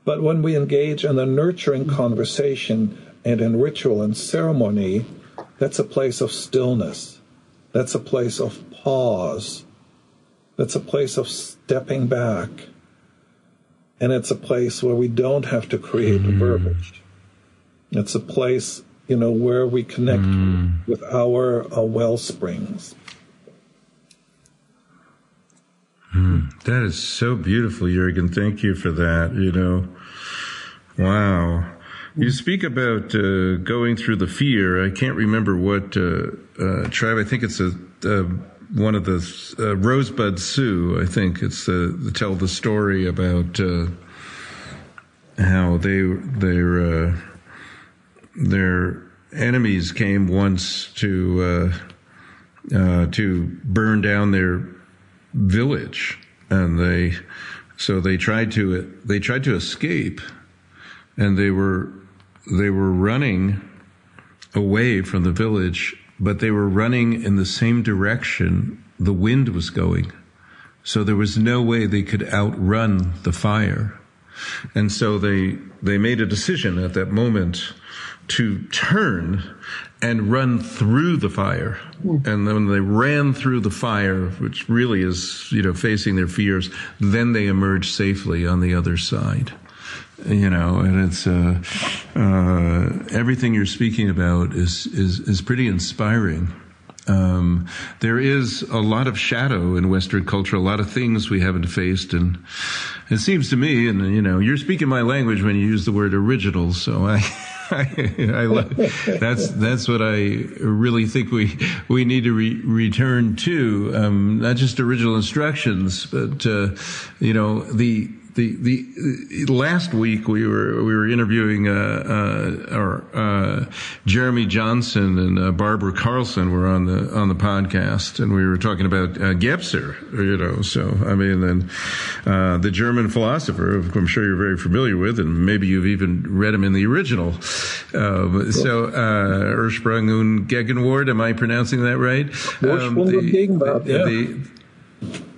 But when we engage in a nurturing conversation and in ritual and ceremony, that's a place of stillness. That's a place of pause. That's a place of stepping back. And it's a place where we don't have to create mm. verbiage. It's a place, you know, where we connect mm. with our uh, well springs. Mm, that is so beautiful, Jurgen. Thank you for that. You know, wow. You speak about uh, going through the fear. I can't remember what uh, uh tribe. I think it's a uh, one of the uh, Rosebud Sioux. I think it's the tell the story about how they their their enemies came once to to burn down their village, and they so they tried to they tried to escape, and they were they were running away from the village, but they were running in the same direction the wind was going. So there was no way they could outrun the fire. And so they, they made a decision at that moment to turn and run through the fire. Mm. And then when they ran through the fire, which really is, you know, facing their fears, then they emerged safely on the other side. You know, and it's uh, uh, everything you're speaking about is is is pretty inspiring. Um, there is a lot of shadow in Western culture, a lot of things we haven't faced, and it seems to me, and you know, you're speaking my language when you use the word original, so I. I, I love, that's that's what I really think we we need to re- return to, um, not just original instructions, but uh, you know the the the last week we were we were interviewing uh, uh, our, uh, Jeremy Johnson and uh, Barbara Carlson were on the on the podcast and we were talking about uh, Gebser you know so I mean and uh, the German philosopher I'm sure you're very familiar with and maybe you've even read him in the original um, so Ursprung und Gegenwart am I pronouncing that right um, the, yeah. the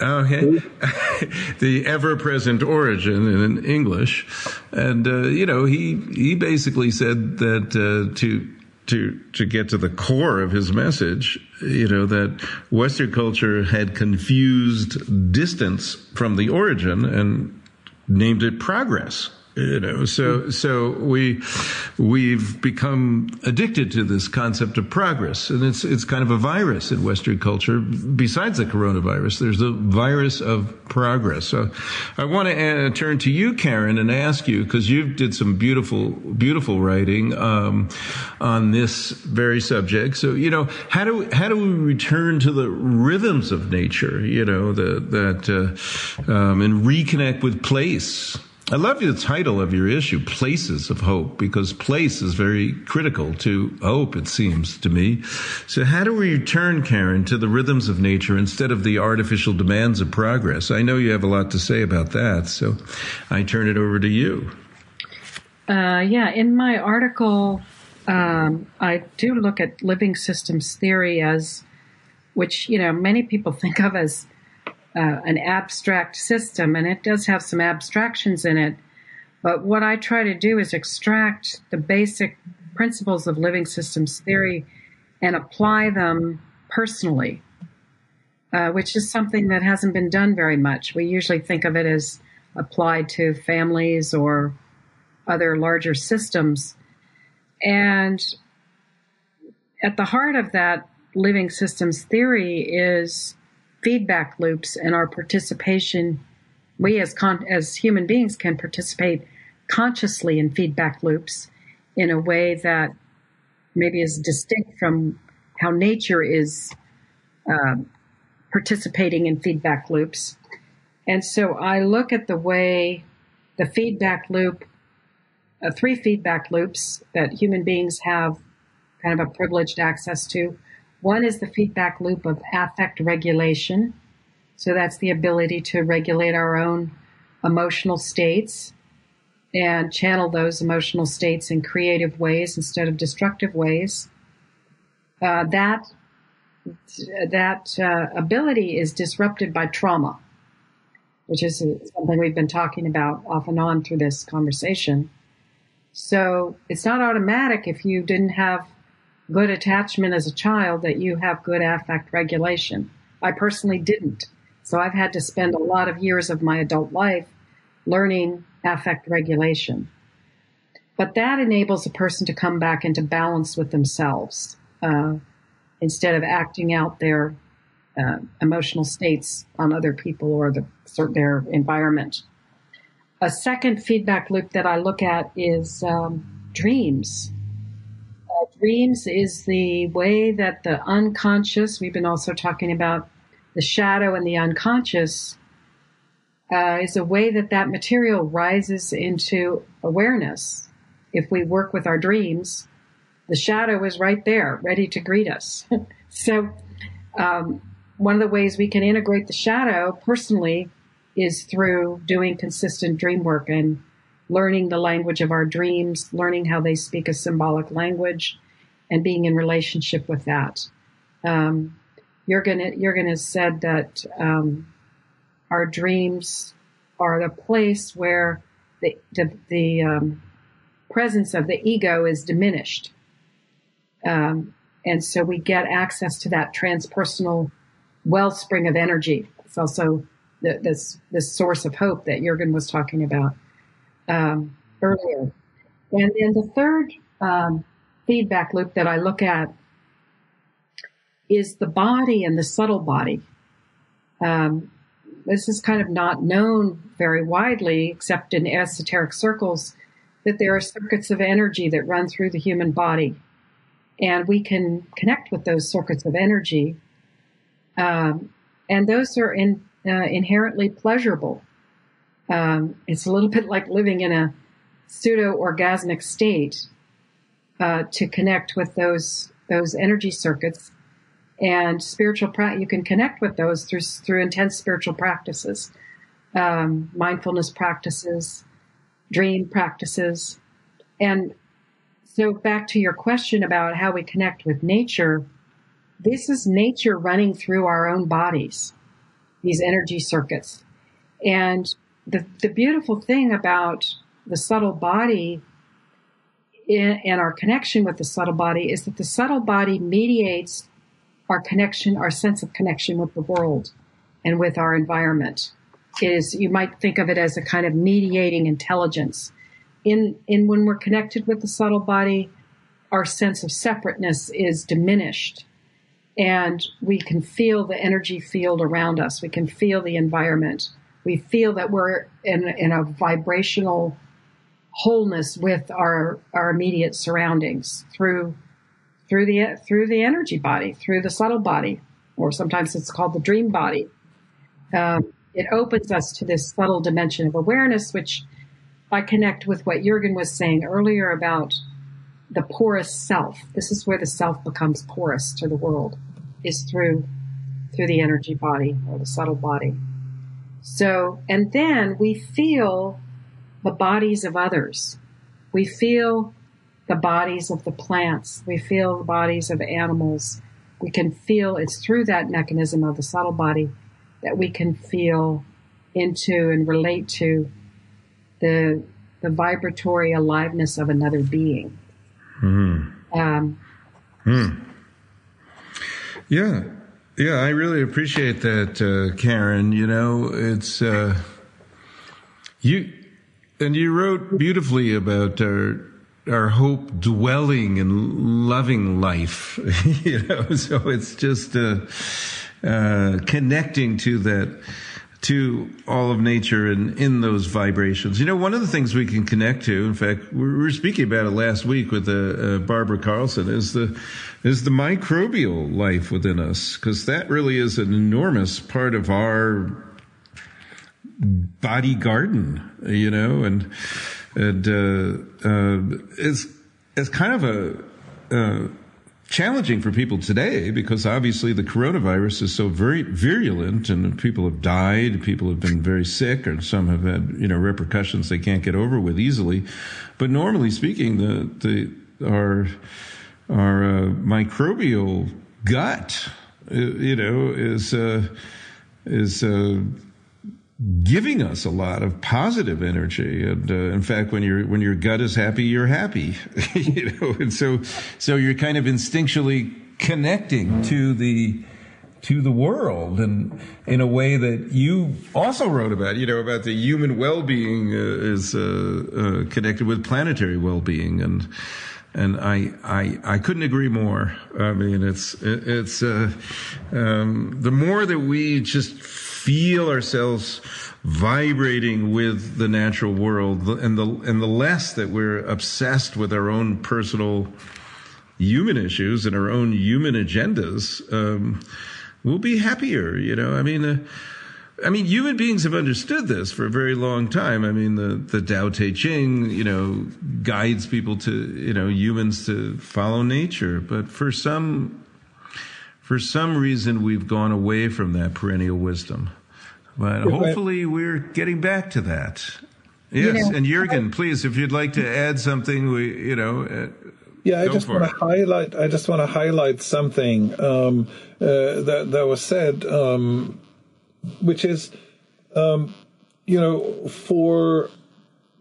Okay. the ever-present origin in English, and uh, you know he he basically said that uh, to to to get to the core of his message, you know that Western culture had confused distance from the origin and named it progress you know so so we we've become addicted to this concept of progress. And it's it's kind of a virus in western culture. Besides the coronavirus there's the virus of progress. So i want to uh, turn to you karen and ask you because you've did some beautiful beautiful writing um, on this very subject. So you know how do how do we return to the rhythms of nature you know the, that uh, um, and reconnect with place I love the title of your issue, Places of Hope, because place is very critical to hope, it seems to me. So how do we return, Karen, to the rhythms of nature instead of the artificial demands of progress? I know you have a lot to say about that, so I turn it over to you. Uh, yeah, in my article, um, I do look at living systems theory as, which, you know, many people think of as uh, an abstract system, and it does have some abstractions in it. But what I try to do is extract the basic principles of living systems theory and apply them personally, uh, which is something that hasn't been done very much. We usually think of it as applied to families or other larger systems. And at the heart of that living systems theory is feedback loops and our participation. We as con- as human beings can participate consciously in feedback loops in a way that maybe is distinct from how nature is uh, participating in feedback loops. And so I look at the way the feedback loop, uh, three feedback loops that human beings have kind of a privileged access to one is the feedback loop of affect regulation. So that's the ability to regulate our own emotional states and channel those emotional states in creative ways instead of destructive ways. Uh, that that uh, ability is disrupted by trauma, which is something we've been talking about off and on through this conversation. So it's not automatic if you didn't have good attachment as a child that you have good affect regulation. I personally didn't. So I've had to spend a lot of years of my adult life learning affect regulation. But that enables a person to come back into balance with themselves uh, instead of acting out their uh, emotional states on other people or the, their environment. A second feedback loop that I look at is um, dreams dreams is the way that the unconscious, we've been also talking about the shadow and the unconscious, uh, is a way that that material rises into awareness. If we work with our dreams, the shadow is right there, ready to greet us. so, um, one of the ways we can integrate the shadow personally is through doing consistent dream work and learning the language of our dreams, learning how they speak a symbolic language, and being in relationship with that. Um, Jurgen, Jurgen has said that um, our dreams are the place where the the, the um, presence of the ego is diminished, um, and so we get access to that transpersonal wellspring of energy. It's also the, this this source of hope that Jurgen was talking about um, earlier. And then the third um, feedback loop that I look at is the body and the subtle body. Um, this is kind of not known very widely, except in esoteric circles, that there are circuits of energy that run through the human body. And we can connect with those circuits of energy. Um, and those are in, uh, inherently pleasurable. Um, it's a little bit like living in a pseudo orgasmic state uh, to connect with those those energy circuits. And spiritual pra- you can connect with those through through intense spiritual practices. Um, mindfulness practices dream practices. And so back to your question about how we connect with nature this is nature running through our own bodies these energy circuits. And the, the beautiful thing about the subtle body and our connection with the subtle body is that the subtle body mediates our connection, our sense of connection with the world and with our environment. It is you might think of it as a kind of mediating intelligence. In in when we're connected with the subtle body, our sense of separateness is diminished. And we can feel the energy field around us. We can feel the environment. We feel that we're in, in a vibrational wholeness with our, our immediate surroundings through through the through the energy body, through the subtle body, or sometimes it's called the dream body. Um, it opens us to this subtle dimension of awareness, which I connect with what Jurgen was saying earlier about the porous self. This is where the self becomes porous to the world, is through through the energy body or the subtle body. So, and then we feel the bodies of others. We feel the bodies of the plants. We feel the bodies of animals. We can feel it's through that mechanism of the subtle body that we can feel into and relate to the the vibratory aliveness of another being. Mm. Um, mm. Yeah, yeah, I really appreciate that, uh, Karen. You know, it's uh, you, and you wrote beautifully about our our hope dwelling and loving life. you know, so it's just uh, uh, connecting to that to all of nature and in those vibrations. You know, one of the things we can connect to, in fact, we were speaking about it last week with uh, uh, Barbara Carlson, is the is the microbial life within us, because that really is an enormous part of our body garden. You know, and and uh, uh, it's it's kind of a uh, challenging for people today because obviously the coronavirus is so very virulent and people have died, people have been very sick, or some have had you know repercussions they can't get over with easily. But normally speaking, the the our our uh, microbial gut, uh, you know, is uh, is uh, giving us a lot of positive energy. And uh, in fact, when your when your gut is happy, you're happy. you know, and so so you're kind of instinctually connecting to the to the world and in a way that you also wrote about you know about the human well-being uh, is uh, uh, connected with planetary well-being and and I, I I couldn't agree more. I mean, it's it's uh, um, the more that we just feel ourselves vibrating with the natural world and the and the less that we're obsessed with our own personal human issues and our own human agendas um, we'll be happier you know i mean uh, I mean, human beings have understood this for a very long time. I mean, the, the Tao Te Ching, you know, guides people to, you know, humans to follow nature. But for some, for some reason, we've gone away from that perennial wisdom. But hopefully, we're getting back to that. Yes, you know, and Jurgen, please, if you'd like to add something, we, you know. Uh, yeah, I just want to highlight. I just want to highlight something um, uh, that that was said, um, which is, um, you know, for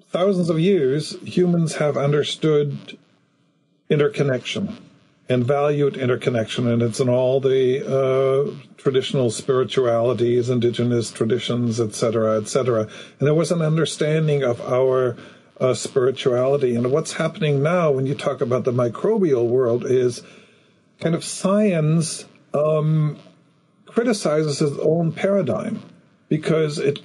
thousands of years, humans have understood interconnection and valued interconnection, and it's in all the uh, traditional spiritualities, indigenous traditions, etc., etc. And there was an understanding of our uh, spirituality. And what's happening now, when you talk about the microbial world, is kind of science um, criticizes its own paradigm because it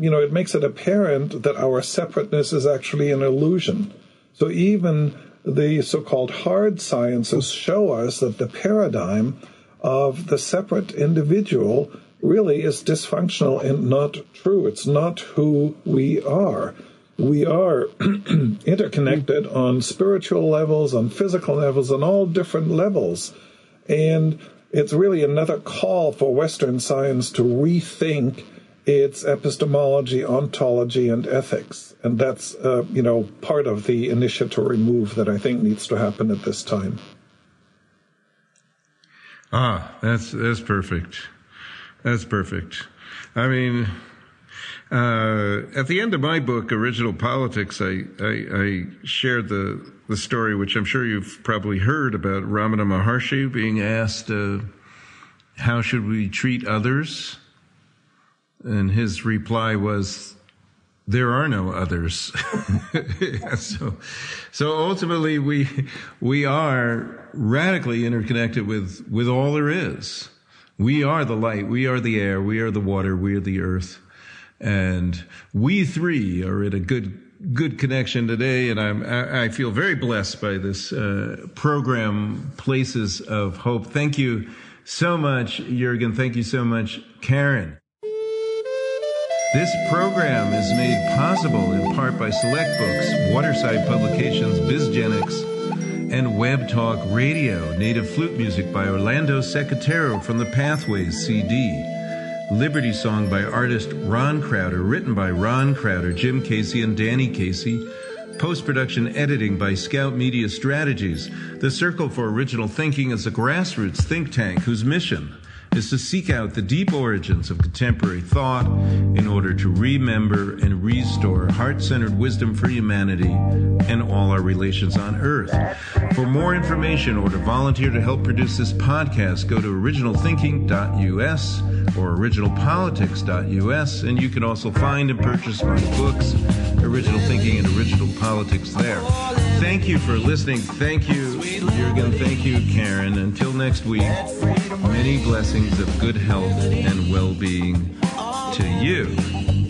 you know it makes it apparent that our separateness is actually an illusion. So even the so-called hard sciences show us that the paradigm of the separate individual really is dysfunctional and not true. It's not who we are. We are interconnected on spiritual levels, on physical levels, on all different levels. And it's really another call for Western science to rethink its epistemology, ontology, and ethics. And that's, uh, you know, part of the initiatory move that I think needs to happen at this time. Ah, that's that's perfect. That's perfect. I mean, uh, at the end of my book, Original Politics, I, I, I, shared the, the story, which I'm sure you've probably heard about Ramana Maharshi being asked, uh, How should we treat others? And his reply was, there are no others. so, so ultimately, we we are radically interconnected with with all there is. We are the light. We are the air. We are the water. We are the earth, and we three are in a good good connection today. And I'm I feel very blessed by this uh, program, Places of Hope. Thank you so much, Jurgen. Thank you so much, Karen. This program is made possible in part by Select Books, Waterside Publications, BizGenix, and Web Talk Radio. Native flute music by Orlando Secatero from the Pathways CD. Liberty Song by artist Ron Crowder, written by Ron Crowder, Jim Casey, and Danny Casey. Post production editing by Scout Media Strategies. The Circle for Original Thinking is a grassroots think tank whose mission is to seek out the deep origins of contemporary thought in order to remember and restore heart centered wisdom for humanity and all our relations on earth. For more information or to volunteer to help produce this podcast, go to originalthinking.us or originalpolitics.us, and you can also find and purchase my books, Original Thinking and Original Politics, there. Thank you for listening. Thank you, Jurgen. Thank you, Karen. Until next week, many blessings of good health and well being to you.